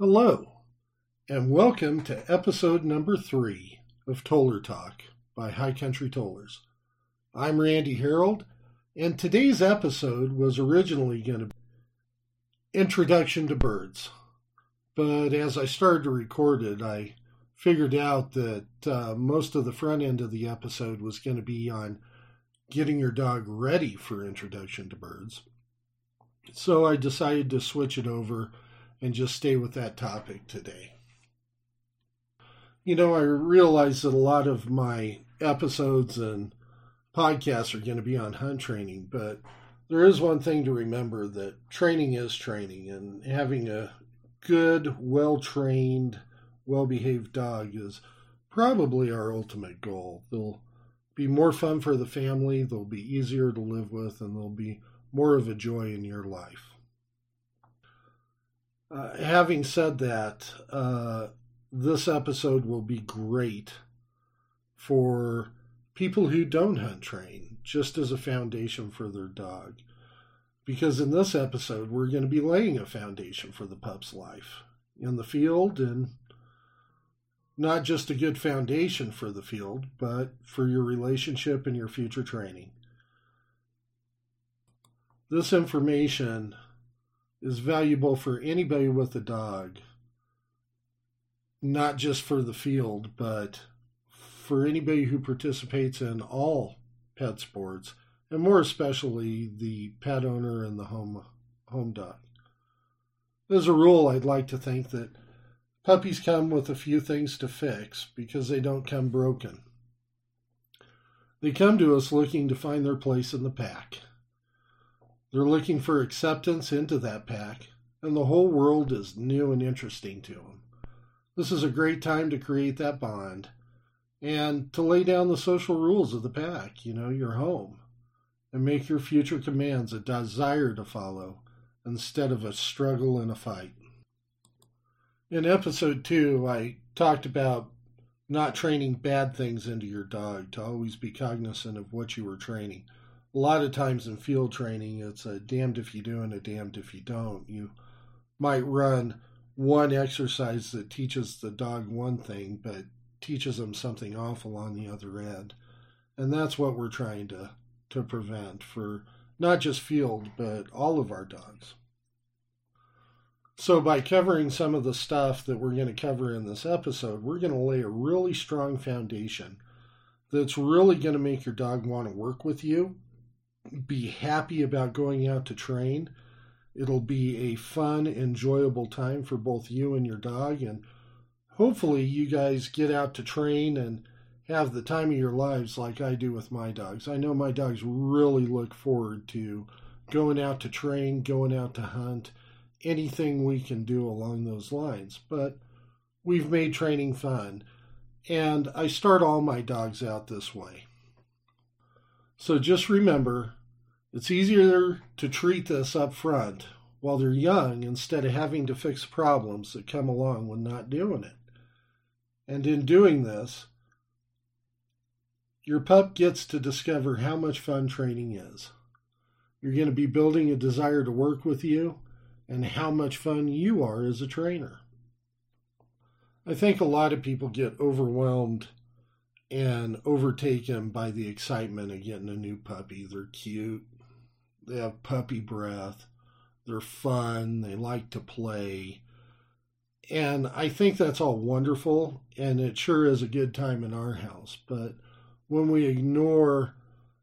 Hello, and welcome to episode number three of Toller Talk by High Country Tollers. I'm Randy Harold, and today's episode was originally going to be Introduction to Birds. But as I started to record it, I figured out that uh, most of the front end of the episode was going to be on getting your dog ready for introduction to birds. So I decided to switch it over and just stay with that topic today. You know, I realize that a lot of my episodes and podcasts are going to be on hunt training, but there is one thing to remember that training is training, and having a good, well trained, well behaved dog is probably our ultimate goal. They'll be more fun for the family, they'll be easier to live with, and they'll be more of a joy in your life. Uh, having said that, uh, this episode will be great for people who don't hunt train, just as a foundation for their dog. Because in this episode, we're going to be laying a foundation for the pup's life in the field and not just a good foundation for the field, but for your relationship and your future training. This information is valuable for anybody with a dog, not just for the field, but for anybody who participates in all pet sports, and more especially the pet owner and the home home dog. As a rule, I'd like to think that puppies come with a few things to fix because they don't come broken. They come to us looking to find their place in the pack. They're looking for acceptance into that pack, and the whole world is new and interesting to them. This is a great time to create that bond and to lay down the social rules of the pack, you know, your home, and make your future commands a desire to follow instead of a struggle and a fight. In episode two, I talked about not training bad things into your dog, to always be cognizant of what you were training a lot of times in field training, it's a damned if you do and a damned if you don't. You might run one exercise that teaches the dog one thing, but teaches them something awful on the other end. And that's what we're trying to, to prevent for not just field, but all of our dogs. So, by covering some of the stuff that we're going to cover in this episode, we're going to lay a really strong foundation that's really going to make your dog want to work with you be happy about going out to train. It'll be a fun, enjoyable time for both you and your dog. And hopefully, you guys get out to train and have the time of your lives like I do with my dogs. I know my dogs really look forward to going out to train, going out to hunt, anything we can do along those lines. But we've made training fun. And I start all my dogs out this way. So just remember, it's easier to treat this up front while they're young instead of having to fix problems that come along when not doing it. And in doing this, your pup gets to discover how much fun training is. You're going to be building a desire to work with you and how much fun you are as a trainer. I think a lot of people get overwhelmed and overtaken by the excitement of getting a new puppy. They're cute, they have puppy breath, they're fun, they like to play. And I think that's all wonderful, and it sure is a good time in our house. But when we ignore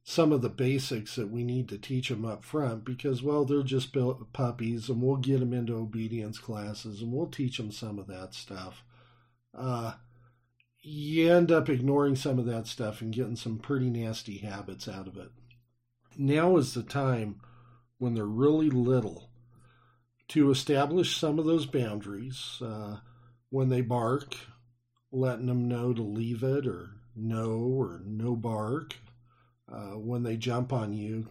some of the basics that we need to teach them up front, because, well, they're just puppies, and we'll get them into obedience classes, and we'll teach them some of that stuff. Uh, you end up ignoring some of that stuff and getting some pretty nasty habits out of it. Now is the time when they're really little to establish some of those boundaries. Uh, when they bark, letting them know to leave it or no or no bark. Uh, when they jump on you,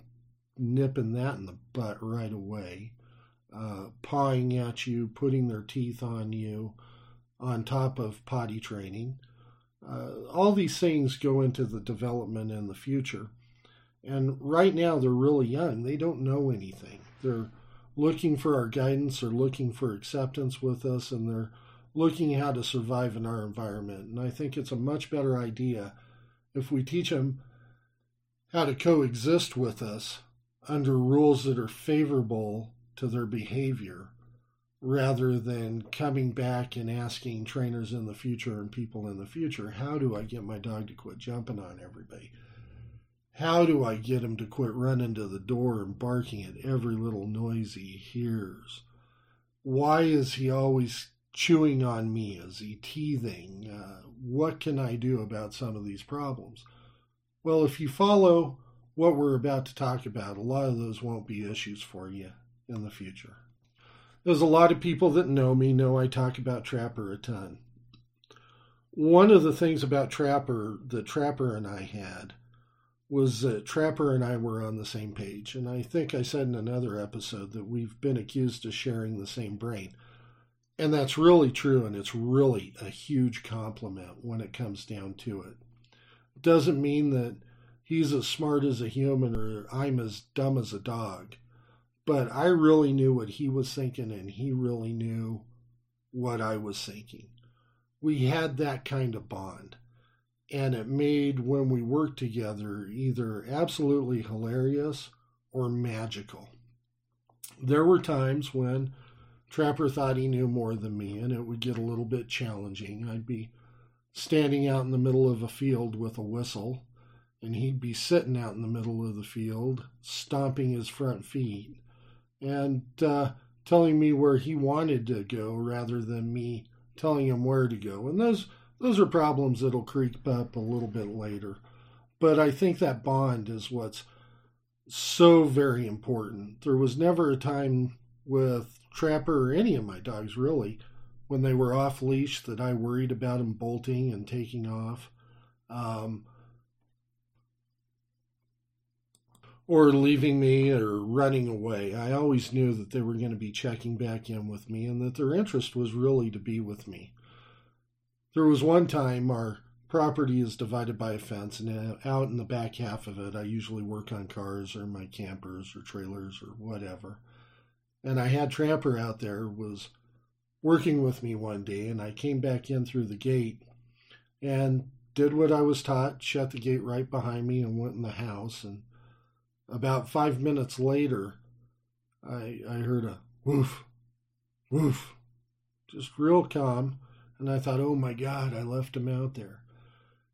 nipping that in the butt right away. Uh, pawing at you, putting their teeth on you, on top of potty training. Uh, all these things go into the development in the future. And right now, they're really young. They don't know anything. They're looking for our guidance or looking for acceptance with us, and they're looking how to survive in our environment. And I think it's a much better idea if we teach them how to coexist with us under rules that are favorable to their behavior rather than coming back and asking trainers in the future and people in the future, how do I get my dog to quit jumping on everybody? How do I get him to quit running to the door and barking at every little noise he hears? Why is he always chewing on me? Is he teething? Uh, what can I do about some of these problems? Well, if you follow what we're about to talk about, a lot of those won't be issues for you in the future. There's a lot of people that know me know I talk about Trapper a ton. One of the things about Trapper that Trapper and I had was that Trapper and I were on the same page. And I think I said in another episode that we've been accused of sharing the same brain. And that's really true, and it's really a huge compliment when it comes down to it. It doesn't mean that he's as smart as a human or I'm as dumb as a dog but I really knew what he was thinking, and he really knew what I was thinking. We had that kind of bond, and it made when we worked together either absolutely hilarious or magical. There were times when Trapper thought he knew more than me, and it would get a little bit challenging. I'd be standing out in the middle of a field with a whistle, and he'd be sitting out in the middle of the field, stomping his front feet and uh, telling me where he wanted to go rather than me telling him where to go. And those those are problems that'll creep up a little bit later. But I think that bond is what's so very important. There was never a time with Trapper or any of my dogs really when they were off leash that I worried about them bolting and taking off. Um, or leaving me or running away. I always knew that they were going to be checking back in with me and that their interest was really to be with me. There was one time our property is divided by a fence, and uh, out in the back half of it, I usually work on cars or my campers or trailers or whatever. And I had Trapper out there was working with me one day, and I came back in through the gate and did what I was taught, shut the gate right behind me, and went in the house and about five minutes later, I, I heard a woof, woof, just real calm. And I thought, oh my God, I left him out there.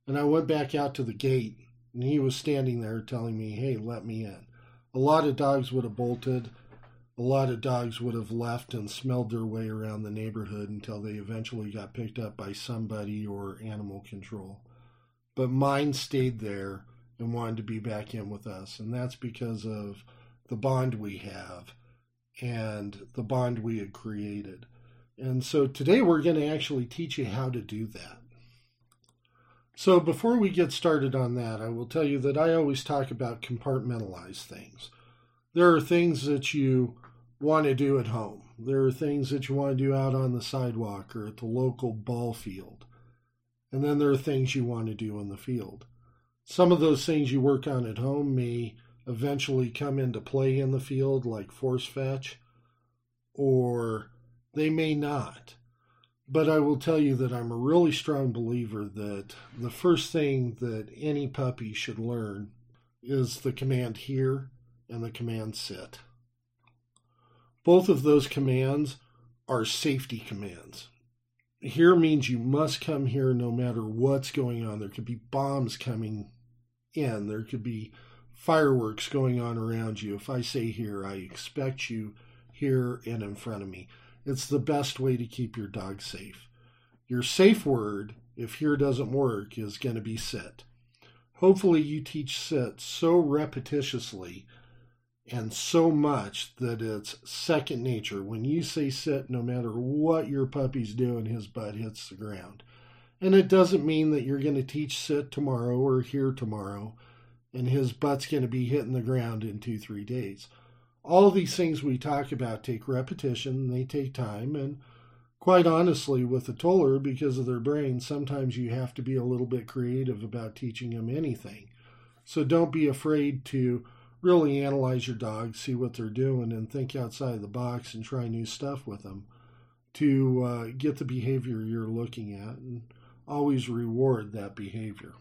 And I went back out to the gate, and he was standing there telling me, hey, let me in. A lot of dogs would have bolted. A lot of dogs would have left and smelled their way around the neighborhood until they eventually got picked up by somebody or animal control. But mine stayed there and wanted to be back in with us. And that's because of the bond we have and the bond we had created. And so today we're going to actually teach you how to do that. So before we get started on that, I will tell you that I always talk about compartmentalize things. There are things that you want to do at home. There are things that you want to do out on the sidewalk or at the local ball field. And then there are things you want to do in the field. Some of those things you work on at home may eventually come into play in the field, like force fetch, or they may not. But I will tell you that I'm a really strong believer that the first thing that any puppy should learn is the command here and the command sit. Both of those commands are safety commands. Here means you must come here no matter what's going on. There could be bombs coming in. There could be fireworks going on around you. If I say here, I expect you here and in front of me. It's the best way to keep your dog safe. Your safe word, if here doesn't work, is going to be sit. Hopefully, you teach sit so repetitiously and so much that it's second nature. When you say sit, no matter what your puppy's doing, his butt hits the ground. And it doesn't mean that you're going to teach sit tomorrow or here tomorrow and his butt's going to be hitting the ground in two, three days. All these things we talk about take repetition, they take time, and quite honestly, with a toller, because of their brain, sometimes you have to be a little bit creative about teaching them anything. So don't be afraid to really analyze your dog, see what they're doing, and think outside the box and try new stuff with them to uh, get the behavior you're looking at and always reward that behavior.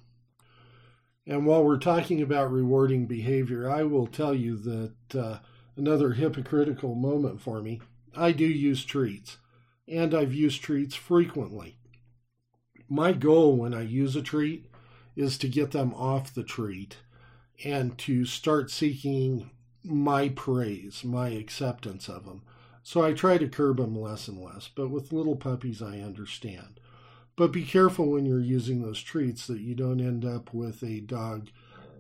And while we're talking about rewarding behavior, I will tell you that uh, another hypocritical moment for me I do use treats, and I've used treats frequently. My goal when I use a treat is to get them off the treat and to start seeking my praise, my acceptance of them. So I try to curb them less and less, but with little puppies, I understand. But be careful when you're using those treats that you don't end up with a dog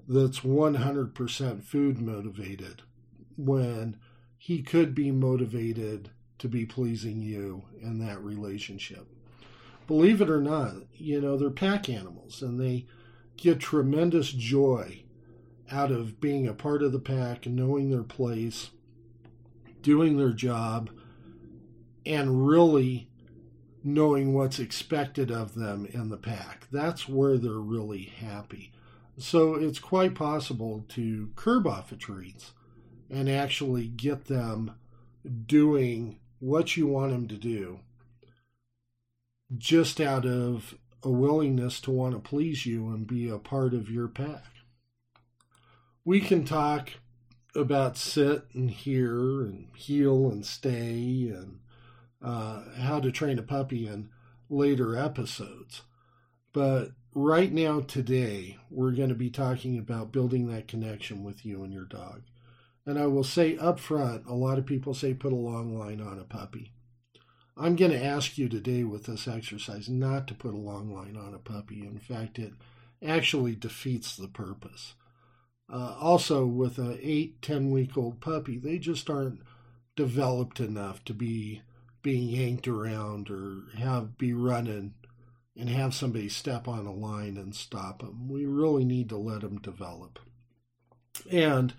that's 100% food motivated when he could be motivated to be pleasing you in that relationship. Believe it or not, you know, they're pack animals and they get tremendous joy out of being a part of the pack and knowing their place, doing their job, and really knowing what's expected of them in the pack. That's where they're really happy. So it's quite possible to curb off the treats and actually get them doing what you want them to do just out of a willingness to want to please you and be a part of your pack. We can talk about sit and here and heel and stay and uh, how to train a puppy in later episodes. But right now, today, we're going to be talking about building that connection with you and your dog. And I will say up front, a lot of people say put a long line on a puppy. I'm going to ask you today with this exercise not to put a long line on a puppy. In fact, it actually defeats the purpose. Uh, also, with an 8, 10 week old puppy, they just aren't developed enough to be being yanked around or have be running and have somebody step on a line and stop them. We really need to let them develop. And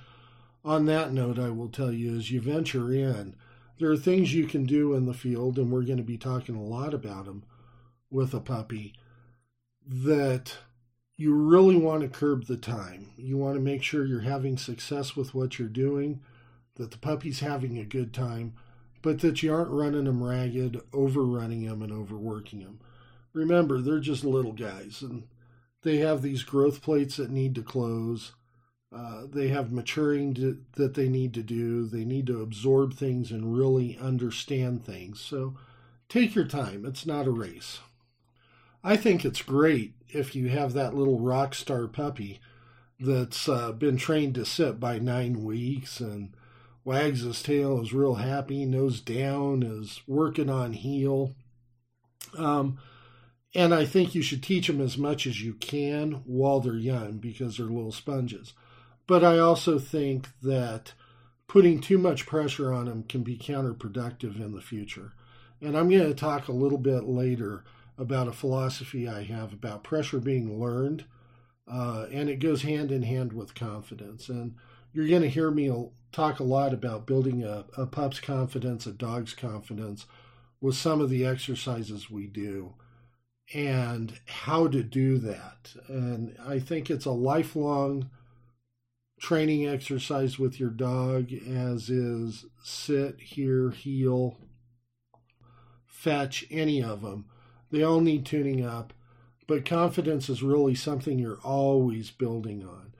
on that note, I will tell you as you venture in, there are things you can do in the field, and we're going to be talking a lot about them with a puppy that you really want to curb the time. You want to make sure you're having success with what you're doing, that the puppy's having a good time, but that you aren't running them ragged, overrunning them, and overworking them. Remember, they're just little guys, and they have these growth plates that need to close. Uh, they have maturing to, that they need to do. They need to absorb things and really understand things. So take your time. It's not a race. I think it's great if you have that little rock star puppy that's uh, been trained to sit by nine weeks and wags his tail, is real happy, nose down, is working on heel. Um, and I think you should teach them as much as you can while they're young because they're little sponges. But I also think that putting too much pressure on them can be counterproductive in the future. And I'm going to talk a little bit later about a philosophy I have about pressure being learned, uh, and it goes hand in hand with confidence. And you're going to hear me talk a lot about building a, a pup's confidence, a dog's confidence with some of the exercises we do and how to do that. And I think it's a lifelong training exercise with your dog, as is sit, here, heel, fetch, any of them. They all need tuning up, but confidence is really something you're always building on.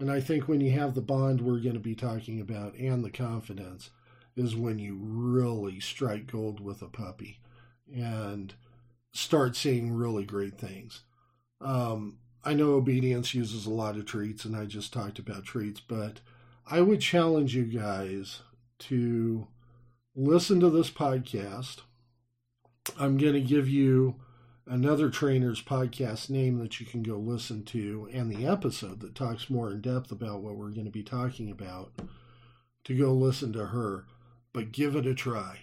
And I think when you have the bond we're going to be talking about and the confidence is when you really strike gold with a puppy and start seeing really great things. Um, I know obedience uses a lot of treats, and I just talked about treats, but I would challenge you guys to listen to this podcast. I'm going to give you another trainer's podcast name that you can go listen to and the episode that talks more in depth about what we're going to be talking about to go listen to her, but give it a try.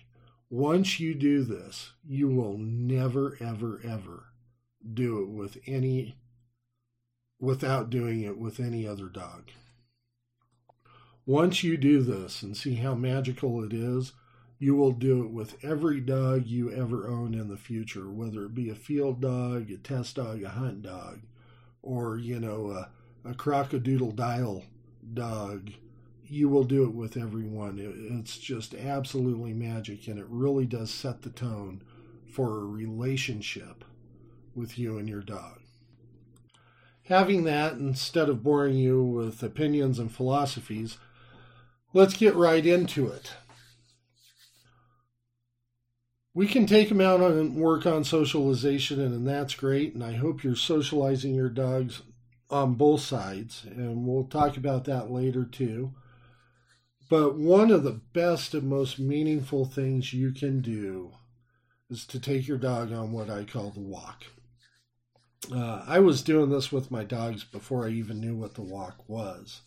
Once you do this, you will never, ever, ever do it with any without doing it with any other dog. Once you do this and see how magical it is, you will do it with every dog you ever own in the future, whether it be a field dog, a test dog, a hunt dog, or, you know, a, a crocodile dial dog you will do it with everyone. It's just absolutely magic, and it really does set the tone for a relationship with you and your dog. Having that, instead of boring you with opinions and philosophies, let's get right into it. We can take them out and work on socialization, and that's great. And I hope you're socializing your dogs on both sides, and we'll talk about that later too. But one of the best and most meaningful things you can do is to take your dog on what I call the walk. Uh, I was doing this with my dogs before I even knew what the walk was.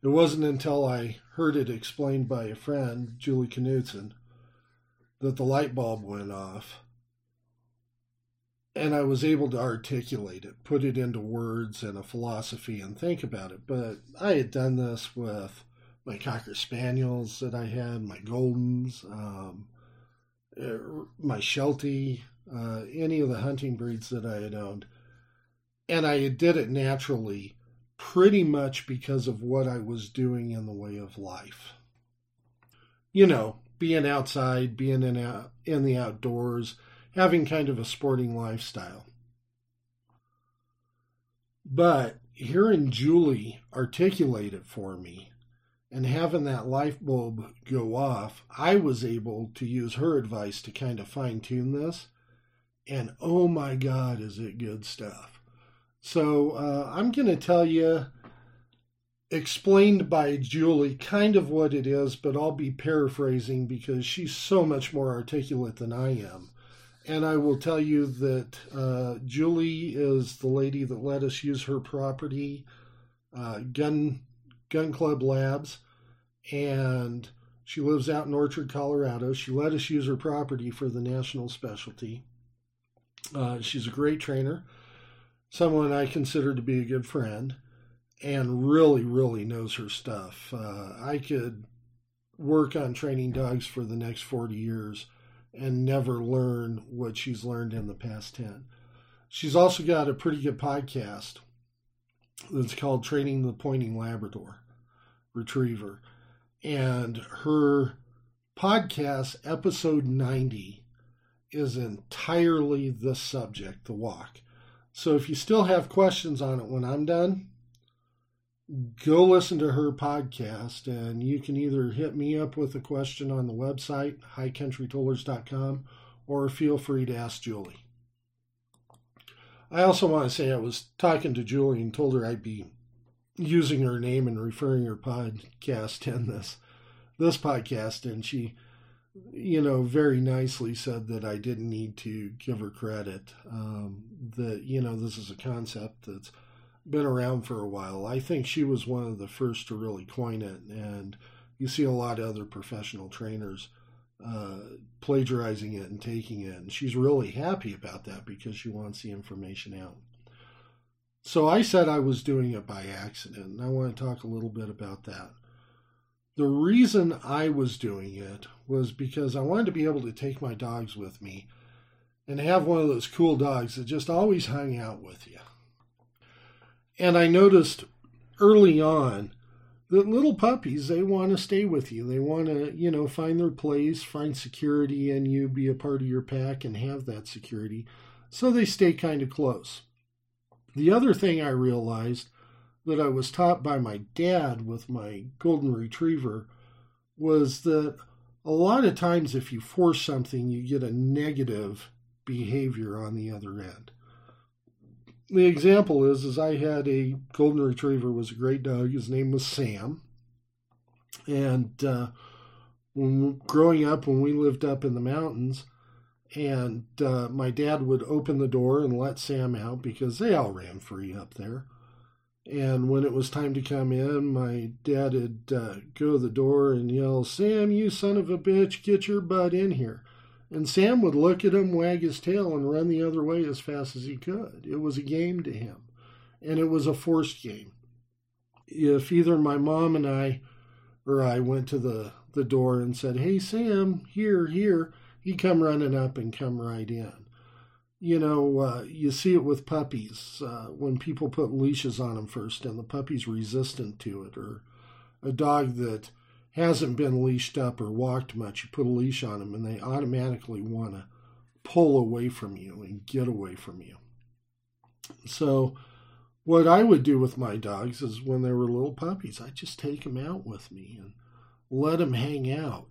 It wasn't until I heard it explained by a friend, Julie Knudsen, that the light bulb went off. And I was able to articulate it, put it into words and a philosophy, and think about it. But I had done this with my Cocker Spaniels that I had, my Goldens, um, uh, my Sheltie, uh, any of the hunting breeds that I had owned. And I did it naturally, pretty much because of what I was doing in the way of life. You know, being outside, being in, in the outdoors, having kind of a sporting lifestyle. But hearing Julie articulate it for me and having that light bulb go off, I was able to use her advice to kind of fine tune this. And oh my God, is it good stuff! So uh, I'm going to tell you, explained by Julie, kind of what it is, but I'll be paraphrasing because she's so much more articulate than I am. And I will tell you that uh, Julie is the lady that let us use her property, uh, Gun Gun Club Labs, and she lives out in Orchard, Colorado. She let us use her property for the national specialty. Uh, she's a great trainer, someone I consider to be a good friend, and really, really knows her stuff. Uh, I could work on training dogs for the next 40 years and never learn what she's learned in the past 10. She's also got a pretty good podcast that's called Training the Pointing Labrador Retriever. And her podcast, episode 90, is entirely the subject, the walk. So if you still have questions on it when I'm done, go listen to her podcast and you can either hit me up with a question on the website, highcountrytollers.com, or feel free to ask Julie. I also want to say I was talking to Julie and told her I'd be using her name and referring her podcast in this this podcast, and she, you know, very nicely said that I didn't need to give her credit. Um, that you know, this is a concept that's been around for a while. I think she was one of the first to really coin it, and you see a lot of other professional trainers uh, plagiarizing it and taking it, and she's really happy about that because she wants the information out. So I said I was doing it by accident, and I want to talk a little bit about that. The reason I was doing it was because I wanted to be able to take my dogs with me and have one of those cool dogs that just always hung out with you. And I noticed early on that little puppies, they want to stay with you. They want to, you know, find their place, find security, and you be a part of your pack and have that security. So they stay kind of close. The other thing I realized that I was taught by my dad with my golden retriever was that a lot of times if you force something, you get a negative behavior on the other end. The example is, is I had a golden retriever, was a great dog. His name was Sam, and uh, when growing up, when we lived up in the mountains, and uh, my dad would open the door and let Sam out because they all ran free up there. And when it was time to come in, my dad would uh, go to the door and yell, Sam, you son of a bitch, get your butt in here. And Sam would look at him, wag his tail, and run the other way as fast as he could. It was a game to him, and it was a forced game. If either my mom and I or I went to the, the door and said, Hey, Sam, here, here, he'd come running up and come right in you know, uh, you see it with puppies uh, when people put leashes on them first, and the puppy's resistant to it, or a dog that hasn't been leashed up or walked much, you put a leash on them and they automatically want to pull away from you and get away from you. So, what I would do with my dogs is when they were little puppies, I'd just take them out with me and let them hang out.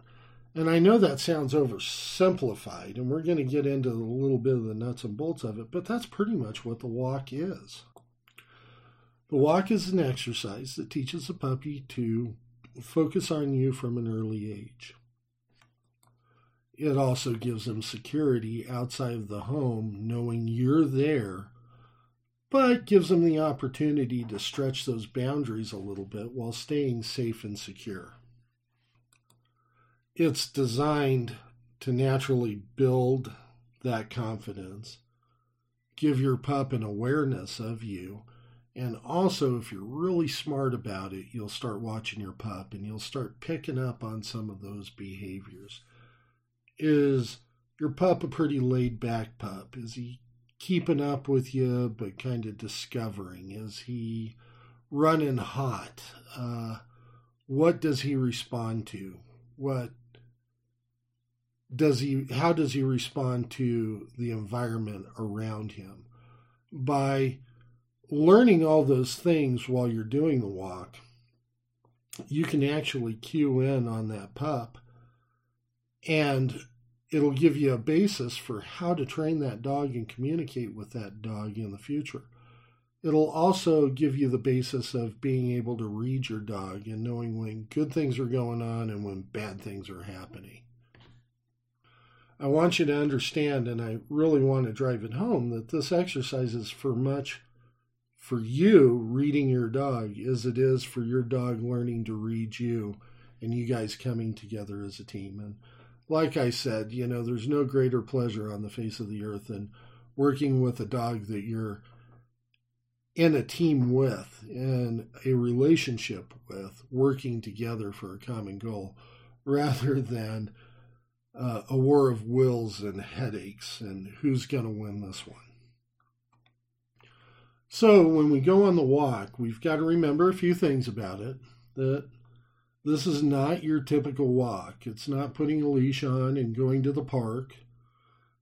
And I know that sounds oversimplified, and we're going to get into a little bit of the nuts and bolts of it, but that's pretty much what the walk is. The walk is an exercise that teaches a puppy to focus on you from an early age. It also gives them security outside of the home, knowing you're there, but gives them the opportunity to stretch those boundaries a little bit while staying safe and secure it's designed to naturally build that confidence, give your pup an awareness of you. And also, if you're really smart about it, you'll start watching your pup and you'll start picking up on some of those behaviors. Is your pup a pretty laid back pup? Is he keeping up with you but kind of discovering? Is he running hot? Uh, what does he respond to? What does he how does he respond to the environment around him by learning all those things while you're doing the walk you can actually cue in on that pup and it'll give you a basis for how to train that dog and communicate with that dog in the future. It'll also give you the basis of being able to read your dog and knowing when good things are going on and when bad things are happening. I want you to understand, and I really want to drive it home, that this exercise is for much for you reading your dog as it is for your dog learning to read you and you guys coming together as a team. And like I said, you know, there's no greater pleasure on the face of the earth than working with a dog that you're in a team with, in a relationship with, working together for a common goal, rather than uh, a war of wills and headaches and who's going to win this one. So, when we go on the walk, we've got to remember a few things about it. That this is not your typical walk. It's not putting a leash on and going to the park.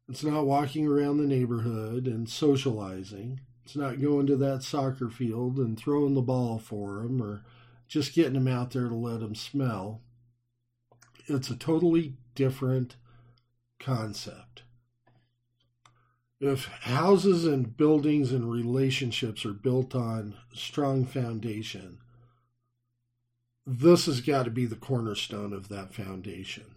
It's not walking around the neighborhood and socializing. It's not going to that soccer field and throwing the ball for them or just getting them out there to let them smell. It's a totally different concept. If houses and buildings and relationships are built on strong foundation, this has got to be the cornerstone of that foundation.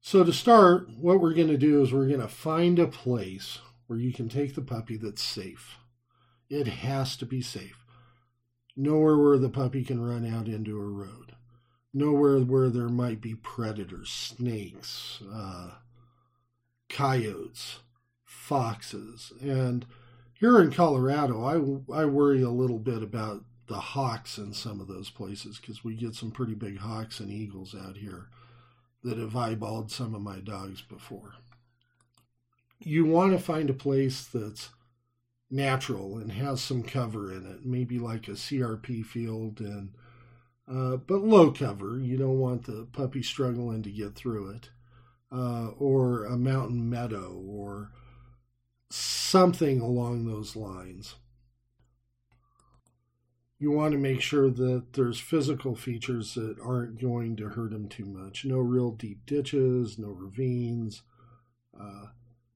So, to start, what we're going to do is we're going to find a place where you can take the puppy that's safe. It has to be safe. Nowhere where the puppy can run out into a road nowhere where there might be predators, snakes, uh, coyotes, foxes. And here in Colorado, I, I worry a little bit about the hawks in some of those places because we get some pretty big hawks and eagles out here that have eyeballed some of my dogs before. You want to find a place that's natural and has some cover in it, maybe like a CRP field and uh, but low cover. You don't want the puppy struggling to get through it. Uh, or a mountain meadow or something along those lines. You want to make sure that there's physical features that aren't going to hurt them too much. No real deep ditches, no ravines, uh,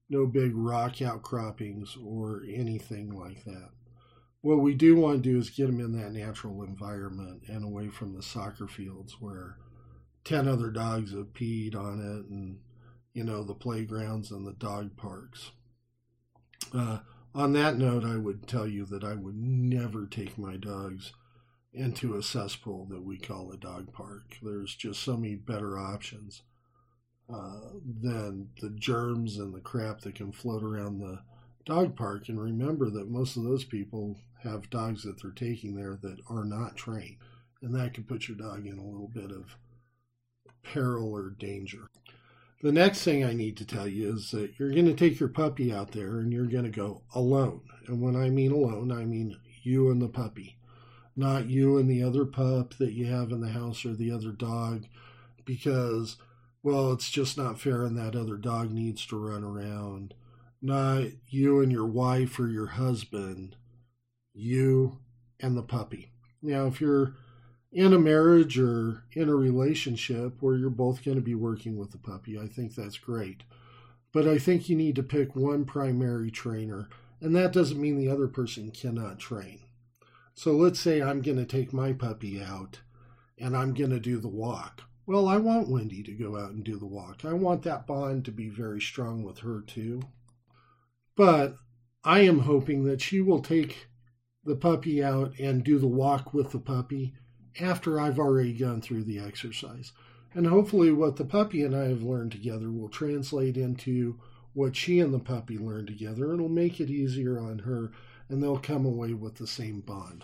no big rock outcroppings, or anything like that what we do want to do is get them in that natural environment and away from the soccer fields where 10 other dogs have peed on it and you know the playgrounds and the dog parks uh, on that note i would tell you that i would never take my dogs into a cesspool that we call a dog park. There's just so many better options uh, than the germs and the crap that can float around the dog park. And remember that most of those people have dogs that they're taking there that are not trained. And that could put your dog in a little bit of peril or danger the next thing i need to tell you is that you're going to take your puppy out there and you're going to go alone and when i mean alone i mean you and the puppy not you and the other pup that you have in the house or the other dog, because, well, it's just not fair and that other dog needs to run around. Not you and your wife or your husband, you and the puppy. Now, if you're in a marriage or in a relationship where you're both going to be working with the puppy, I think that's great. But I think you need to pick one primary trainer, and that doesn't mean the other person cannot train. So let's say I'm going to take my puppy out and I'm going to do the walk. Well, I want Wendy to go out and do the walk. I want that bond to be very strong with her too. But I am hoping that she will take the puppy out and do the walk with the puppy after I've already gone through the exercise. And hopefully, what the puppy and I have learned together will translate into what she and the puppy learned together. It'll make it easier on her, and they'll come away with the same bond.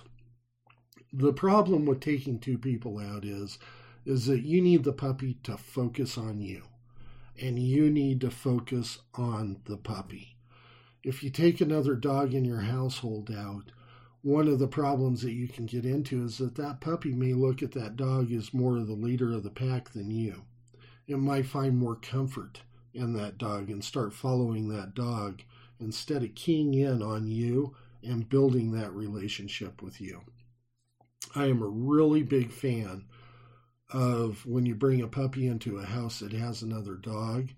The problem with taking two people out is, is that you need the puppy to focus on you, and you need to focus on the puppy. If you take another dog in your household out, one of the problems that you can get into is that that puppy may look at that dog as more of the leader of the pack than you. It might find more comfort in that dog and start following that dog instead of keying in on you and building that relationship with you. I am a really big fan of when you bring a puppy into a house that has another dog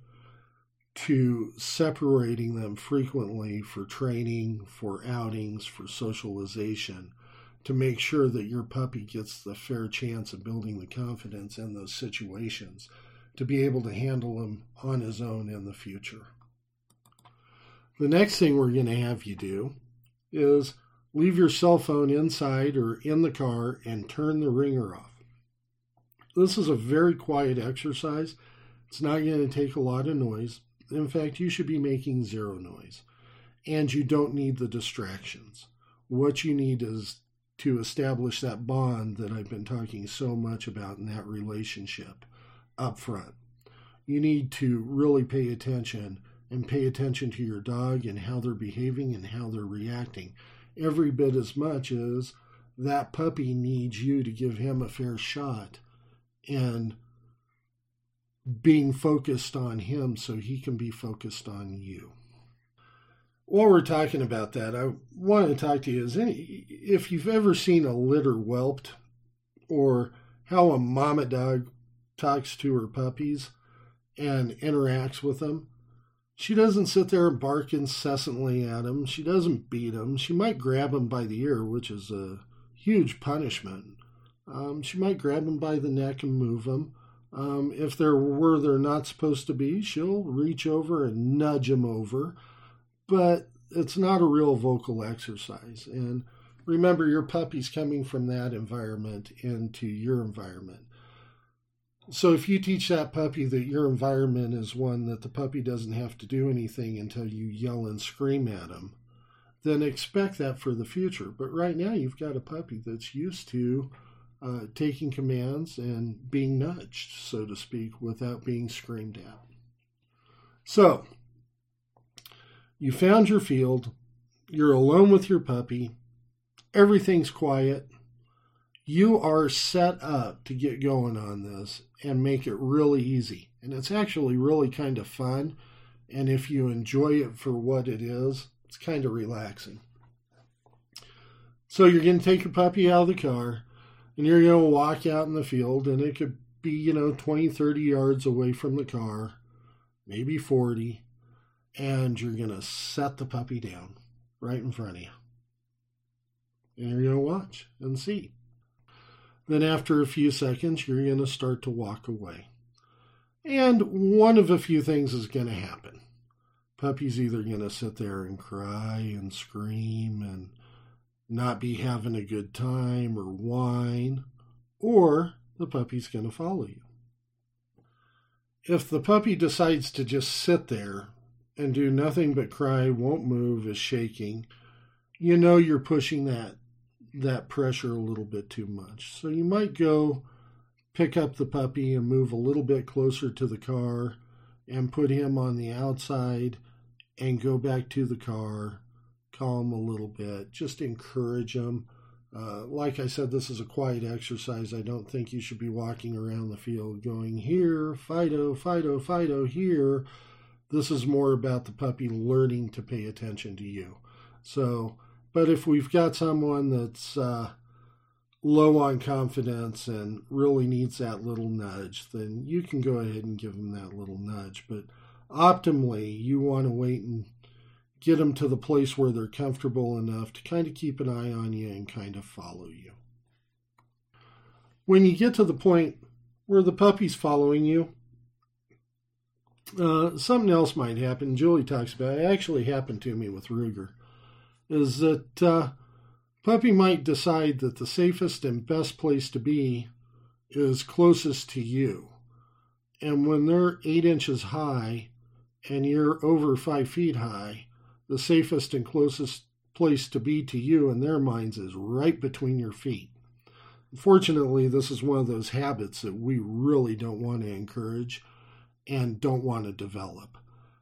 to separating them frequently for training, for outings, for socialization, to make sure that your puppy gets the fair chance of building the confidence in those situations to be able to handle them on his own in the future. The next thing we're going to have you do is leave your cell phone inside or in the car and turn the ringer off. This is a very quiet exercise. It's not going to take a lot of noise. In fact, you should be making zero noise. And you don't need the distractions. What you need is to establish that bond that I've been talking so much about in that relationship up front. You need to really pay attention and pay attention to your dog and how they're behaving and how they're reacting every bit as much as that puppy needs you to give him a fair shot and being focused on him so he can be focused on you. While we're talking about that, I want to talk to you is any if you've ever seen a litter whelped or how a mama dog talks to her puppies and interacts with them. She doesn't sit there and bark incessantly at them. She doesn't beat them. She might grab them by the ear, which is a huge punishment. Um, she might grab them by the neck and move them. Um, if they're where they're not supposed to be, she'll reach over and nudge them over. But it's not a real vocal exercise. And remember, your puppy's coming from that environment into your environment. So if you teach that puppy that your environment is one that the puppy doesn't have to do anything until you yell and scream at him, then expect that for the future. But right now, you've got a puppy that's used to uh, taking commands and being nudged, so to speak, without being screamed at. So, you found your field, you're alone with your puppy, everything's quiet. You are set up to get going on this and make it really easy. And it's actually really kind of fun. And if you enjoy it for what it is, it's kind of relaxing. So you're going to take your puppy out of the car and you're going to walk out in the field, and it could be, you know, 20, 30 yards away from the car, maybe 40, and you're going to set the puppy down right in front of you. And you're going to watch and see. Then, after a few seconds, you're going to start to walk away. And one of a few things is going to happen. Puppy's either going to sit there and cry and scream and not be having a good time or whine, or the puppy's going to follow you. If the puppy decides to just sit there and do nothing but cry, won't move, is shaking, you know you're pushing that that pressure a little bit too much. So you might go pick up the puppy and move a little bit closer to the car and put him on the outside and go back to the car calm a little bit, just encourage them. Uh, like I said, this is a quiet exercise. I don't think you should be walking around the field going here, Fido, Fido, Fido, here. This is more about the puppy learning to pay attention to you. So, but if we've got someone that's uh, low on confidence and really needs that little nudge, then you can go ahead and give them that little nudge. But optimally, you want to wait and get them to the place where they're comfortable enough to kind of keep an eye on you and kind of follow you. When you get to the point where the puppy's following you, uh, something else might happen. Julie talks about it. Actually, happened to me with Ruger. Is that uh, puppy might decide that the safest and best place to be is closest to you, and when they're eight inches high and you're over five feet high, the safest and closest place to be to you in their minds is right between your feet. Fortunately, this is one of those habits that we really don't want to encourage and don't want to develop.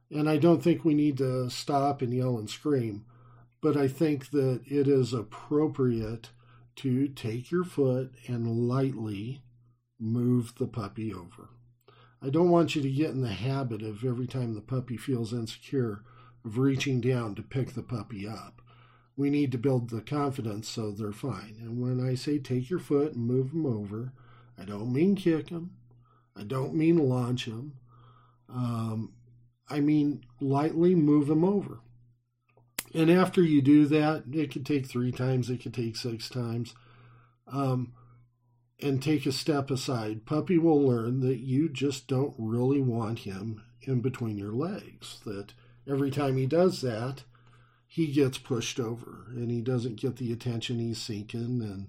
And I don't think we need to stop and yell and scream, but I think that it is appropriate to take your foot and lightly move the puppy over. I don't want you to get in the habit of every time the puppy feels insecure of reaching down to pick the puppy up. We need to build the confidence so they're fine. And when I say take your foot and move them over, I don't mean kick them. I don't mean launch them. Um, I mean lightly move them over. And after you do that, it could take three times, it could take six times. Um, and take a step aside. Puppy will learn that you just don't really want him in between your legs. That every time he does that, he gets pushed over and he doesn't get the attention he's seeking and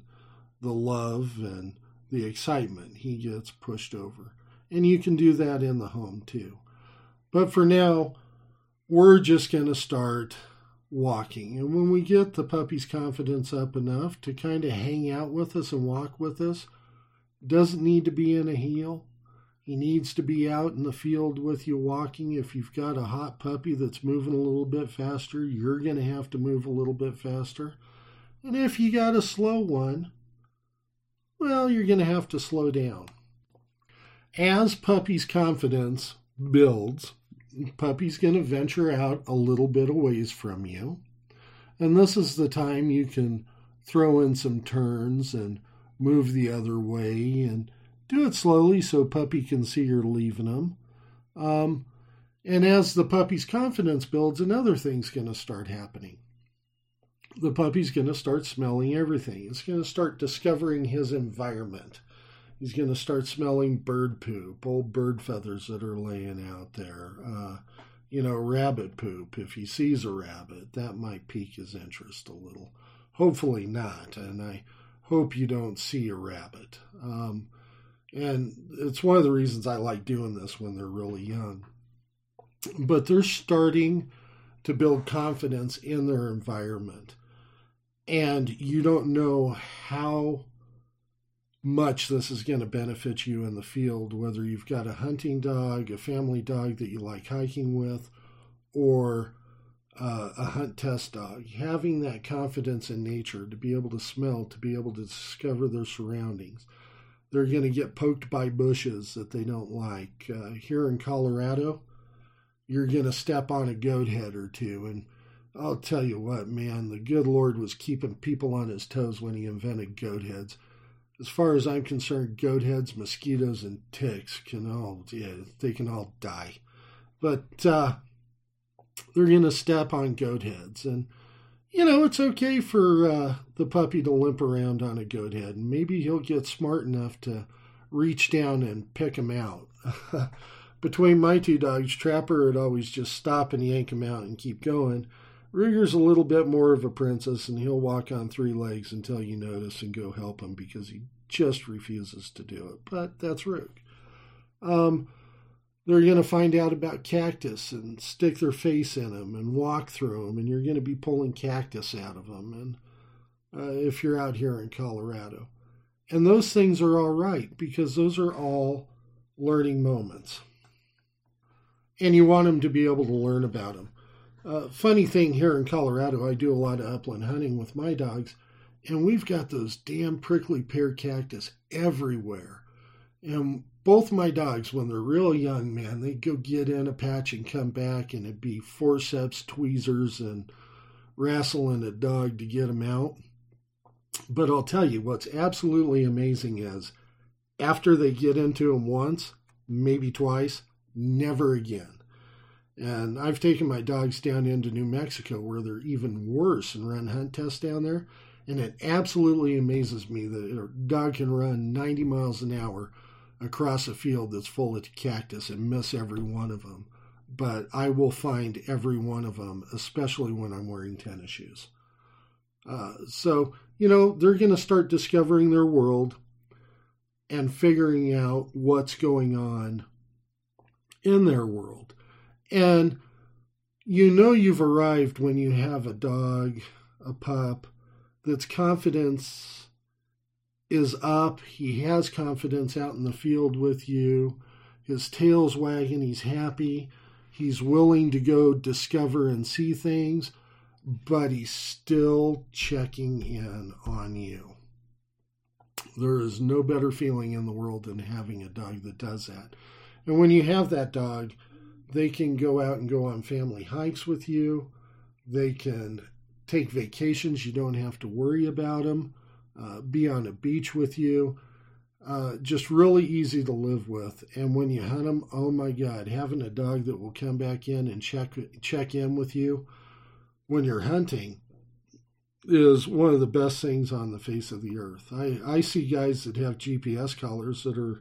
the love and the excitement. He gets pushed over. And you can do that in the home too. But for now, we're just going to start walking. And when we get the puppy's confidence up enough to kind of hang out with us and walk with us, doesn't need to be in a heel. He needs to be out in the field with you walking. If you've got a hot puppy that's moving a little bit faster, you're going to have to move a little bit faster. And if you got a slow one, well, you're going to have to slow down. As puppy's confidence builds, puppy's going to venture out a little bit away from you. And this is the time you can throw in some turns and move the other way and do it slowly so puppy can see you're leaving them. Um, and as the puppy's confidence builds, another thing's going to start happening. The puppy's going to start smelling everything. It's going to start discovering his environment. He's going to start smelling bird poop, old bird feathers that are laying out there. Uh, you know, rabbit poop. If he sees a rabbit, that might pique his interest a little. Hopefully not. And I hope you don't see a rabbit. Um, and it's one of the reasons I like doing this when they're really young. But they're starting to build confidence in their environment. And you don't know how much this is going to benefit you in the field, whether you've got a hunting dog, a family dog that you like hiking with, or uh, a hunt test dog. Having that confidence in nature to be able to smell, to be able to discover their surroundings they're going to get poked by bushes that they don't like. Uh, here in Colorado, you're going to step on a goat head or two. And I'll tell you what, man, the good Lord was keeping people on his toes when he invented goat heads. As far as I'm concerned, goat heads, mosquitoes, and ticks can all, yeah, they can all die. But uh, they're going to step on goat heads. And you know, it's okay for uh, the puppy to limp around on a goat head, and maybe he'll get smart enough to reach down and pick him out. Between my two dogs, Trapper would always just stop and yank him out and keep going. Ruger's a little bit more of a princess, and he'll walk on three legs until you notice and go help him because he just refuses to do it. But that's Rug. Um, they're going to find out about cactus and stick their face in them and walk through them, and you're going to be pulling cactus out of them. And uh, if you're out here in Colorado, and those things are all right because those are all learning moments, and you want them to be able to learn about them. Uh, funny thing here in Colorado, I do a lot of upland hunting with my dogs, And we've got those damn prickly pear cactus everywhere. And both my dogs, when they're real young, man, they go get in a patch and come back, and it'd be forceps, tweezers, and wrestling a dog to get them out. But I'll tell you what's absolutely amazing is after they get into them once, maybe twice, never again. And I've taken my dogs down into New Mexico where they're even worse and run hunt tests down there. And it absolutely amazes me that a dog can run 90 miles an hour across a field that's full of cactus and miss every one of them. But I will find every one of them, especially when I'm wearing tennis shoes. Uh, so, you know, they're going to start discovering their world and figuring out what's going on in their world. And you know you've arrived when you have a dog, a pup, that's confidence is up. He has confidence out in the field with you. His tail's wagging. He's happy. He's willing to go discover and see things, but he's still checking in on you. There is no better feeling in the world than having a dog that does that. And when you have that dog, they can go out and go on family hikes with you. They can take vacations. You don't have to worry about them. Uh, be on a beach with you. Uh, just really easy to live with. And when you hunt them, oh my God, having a dog that will come back in and check check in with you when you're hunting is one of the best things on the face of the earth. I, I see guys that have GPS collars that are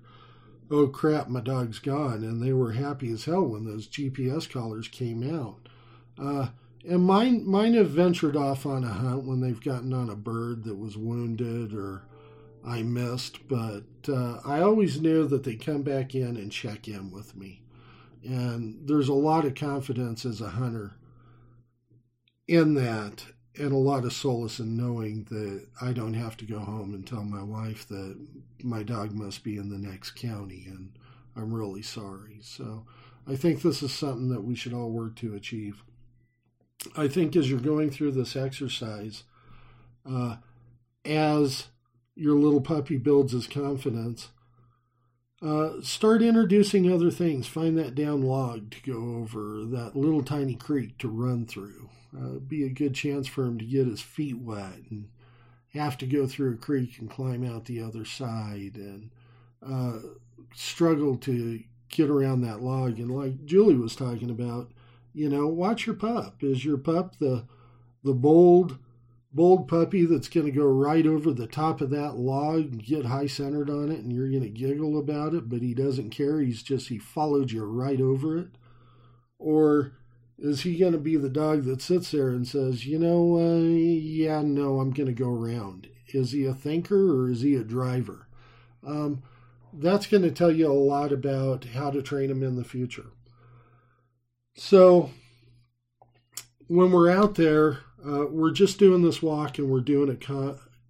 oh crap, my dog's gone. And they were happy as hell when those GPS collars came out. Uh, and mine, mine have ventured off on a hunt when they've gotten on a bird that was wounded or I missed. But uh, I always knew that they'd come back in and check in with me. And there's a lot of confidence as a hunter in that and a lot of solace in knowing that I don't have to go home and tell my wife that my dog must be in the next county and I'm really sorry. So I think this is something that we should all work to achieve. I think as you're going through this exercise, uh, as your little puppy builds his confidence, uh, start introducing other things. Find that down log to go over, that little tiny creek to run through uh, be a good chance for him to get his feet wet and have to go through a creek and climb out the other side and uh, struggle to get around that log. And like Julie was talking about, you know, watch your pup. Is your pup the the bold bold puppy that's going to go right over the top of that log and get high centered on it and you're going to giggle about it, but he doesn't care. He's just, he followed you right over it. Or is he going to be the dog that sits there and says, you know, uh, yeah, no, I'm going to go around? Is he a thinker or is he a driver? Um, that's going to tell you a lot about how to train him in the future. So, when we're out there, uh, we're just doing this walk and we're doing it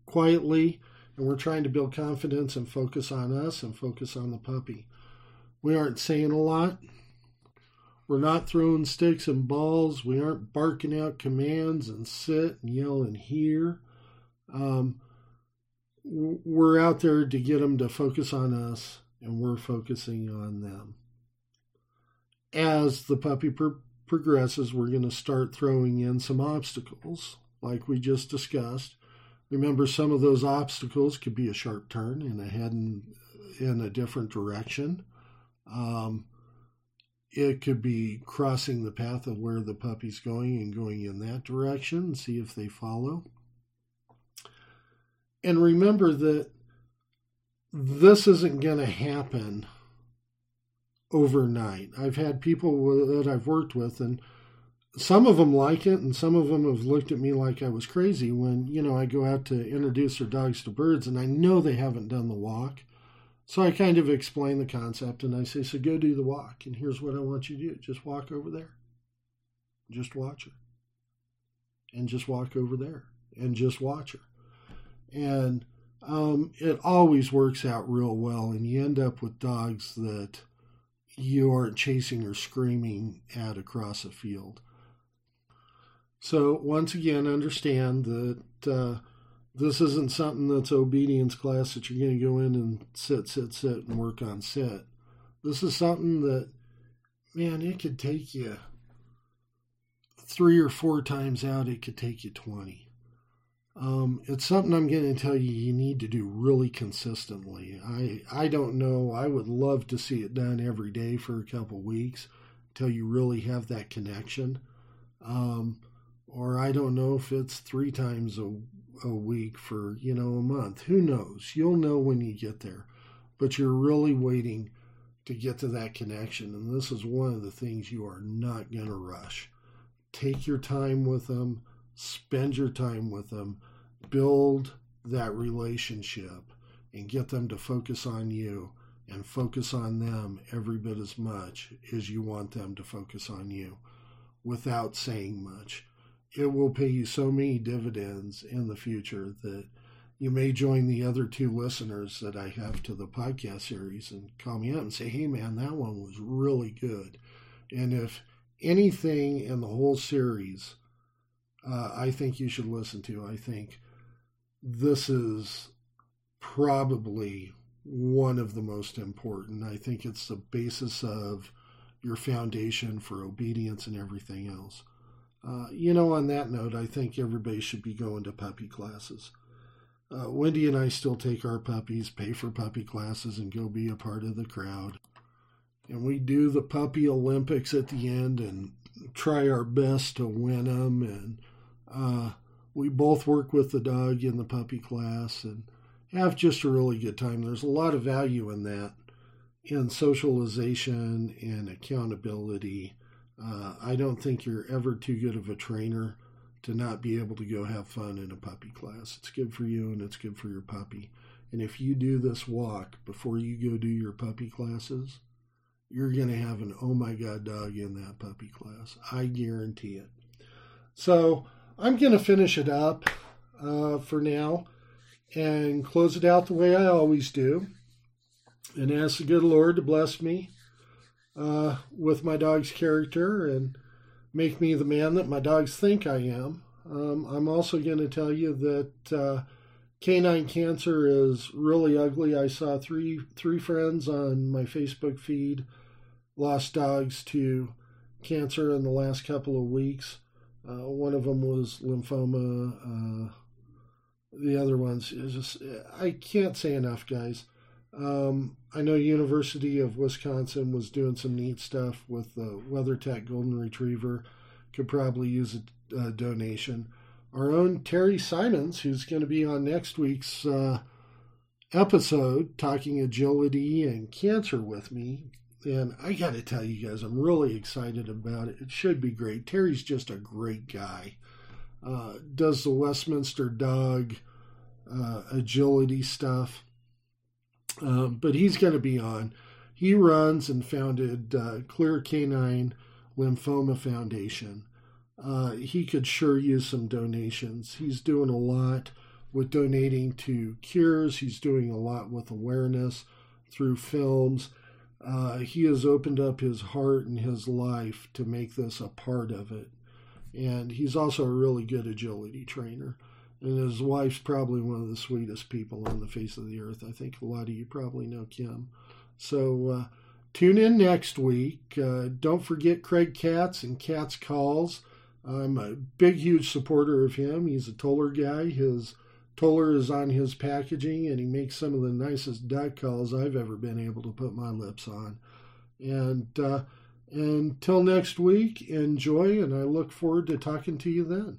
quietly and we're trying to build confidence and focus on us and focus on the puppy. We aren't saying a lot we're not throwing sticks and balls. We aren't barking out commands and sit and yell and here. Um, we're out there to get them to focus on us, and we're focusing on them. As the puppy pro- progresses, we're going to start throwing in some obstacles, like we just discussed. Remember, some of those obstacles could be a sharp turn and a head in, in a different direction. Um, it could be crossing the path of where the puppy's going and going in that direction and see if they follow. And remember that this isn't going to happen overnight. I've had people that I've worked with, and some of them like it, and some of them have looked at me like I was crazy when, you know, I go out to introduce their dogs to birds, and I know they haven't done the walk. So I kind of explain the concept and I say, so go do the walk. And here's what I want you to do just walk over there. Just watch her. And just walk over there. And just watch her. And um, it always works out real well. And you end up with dogs that you aren't chasing or screaming at across a field. So, once again, understand that uh, This isn't something that's obedience class that you're going to go in and sit, sit, sit and work on sit. This is something that, man, it could take you three or four times out, it could take you 20. Um, it's something I'm going to tell you you need to do really consistently. I I don't know. I would love to see it done every day for a couple weeks until you really have that connection. Um, or I don't know if it's three times a, a week for you know a month. Who knows? You'll know when you get there. But you're really waiting to get to that connection, and this is one of the things you are not going to rush. Take your time with them spend your time with them, build that relationship, and get them to focus on you and focus on them every bit as much as you want them to focus on you without saying much. It will pay you so many dividends in the future that you may join the other two listeners that I have to the podcast series and call me up and say, hey, man, that one was really good. And if anything in the whole series uh, I think you should listen to. I think this is probably one of the most important. I think it's the basis of your foundation for obedience and everything else. Uh, you know, on that note, I think everybody should be going to puppy classes. Uh, Wendy and I still take our puppies, pay for puppy classes, and go be a part of the crowd. And we do the puppy Olympics at the end and try our best to win them. And uh, we both work with the dog in the puppy class and have just a really good time. There's a lot of value in that, in socialization and accountability. Uh, I don't think you're ever too good of a trainer to not be able to go have fun in a puppy class. It's good for you and it's good for your puppy. And if you do this walk before you go do your puppy classes, you're going to have an oh my god dog in that puppy class. I guarantee it. So I'm going to finish it up uh, for now and close it out the way I always do and ask the good Lord to bless me uh, with my dog's character and make me the man that my dogs think I am. Um, I'm also going to tell you that uh, canine cancer is really ugly. I saw three three friends on my Facebook feed lost dogs to cancer in the last couple of weeks. Uh, one of them was lymphoma. Uh, the other ones is just I can't say enough, guys. Um, I know University of Wisconsin was doing some neat stuff with the WeatherTech Golden Retriever. Could probably use a, donation. Our own Terry Simons, who's going to be on next week's uh, episode, talking agility and cancer with me, and I got to tell you guys, I'm really excited about it. It should be great. Terry's just a great guy. Uh, does the Westminster dog uh, agility stuff. Um, but he's going to be on. He runs and founded uh, Clear Canine Lymphoma Foundation. Uh, he could sure use some donations. He's doing a lot with donating to cures, he's doing a lot with awareness through films uh, he has opened up his heart and his life to make this a part of it. And he's also a really good agility trainer. And his wife's probably one of the sweetest people on the face of the earth. I think a lot of you probably know Kim. So uh, tune in next week. Uh, don't forget Craig Katz and Katz Calls. I'm a big, huge supporter of him. He's a Toller guy. His Toller is on his packaging, and he makes some of the nicest duck calls I've ever been able to put my lips on. And uh, until next week, enjoy, and I look forward to talking to you then.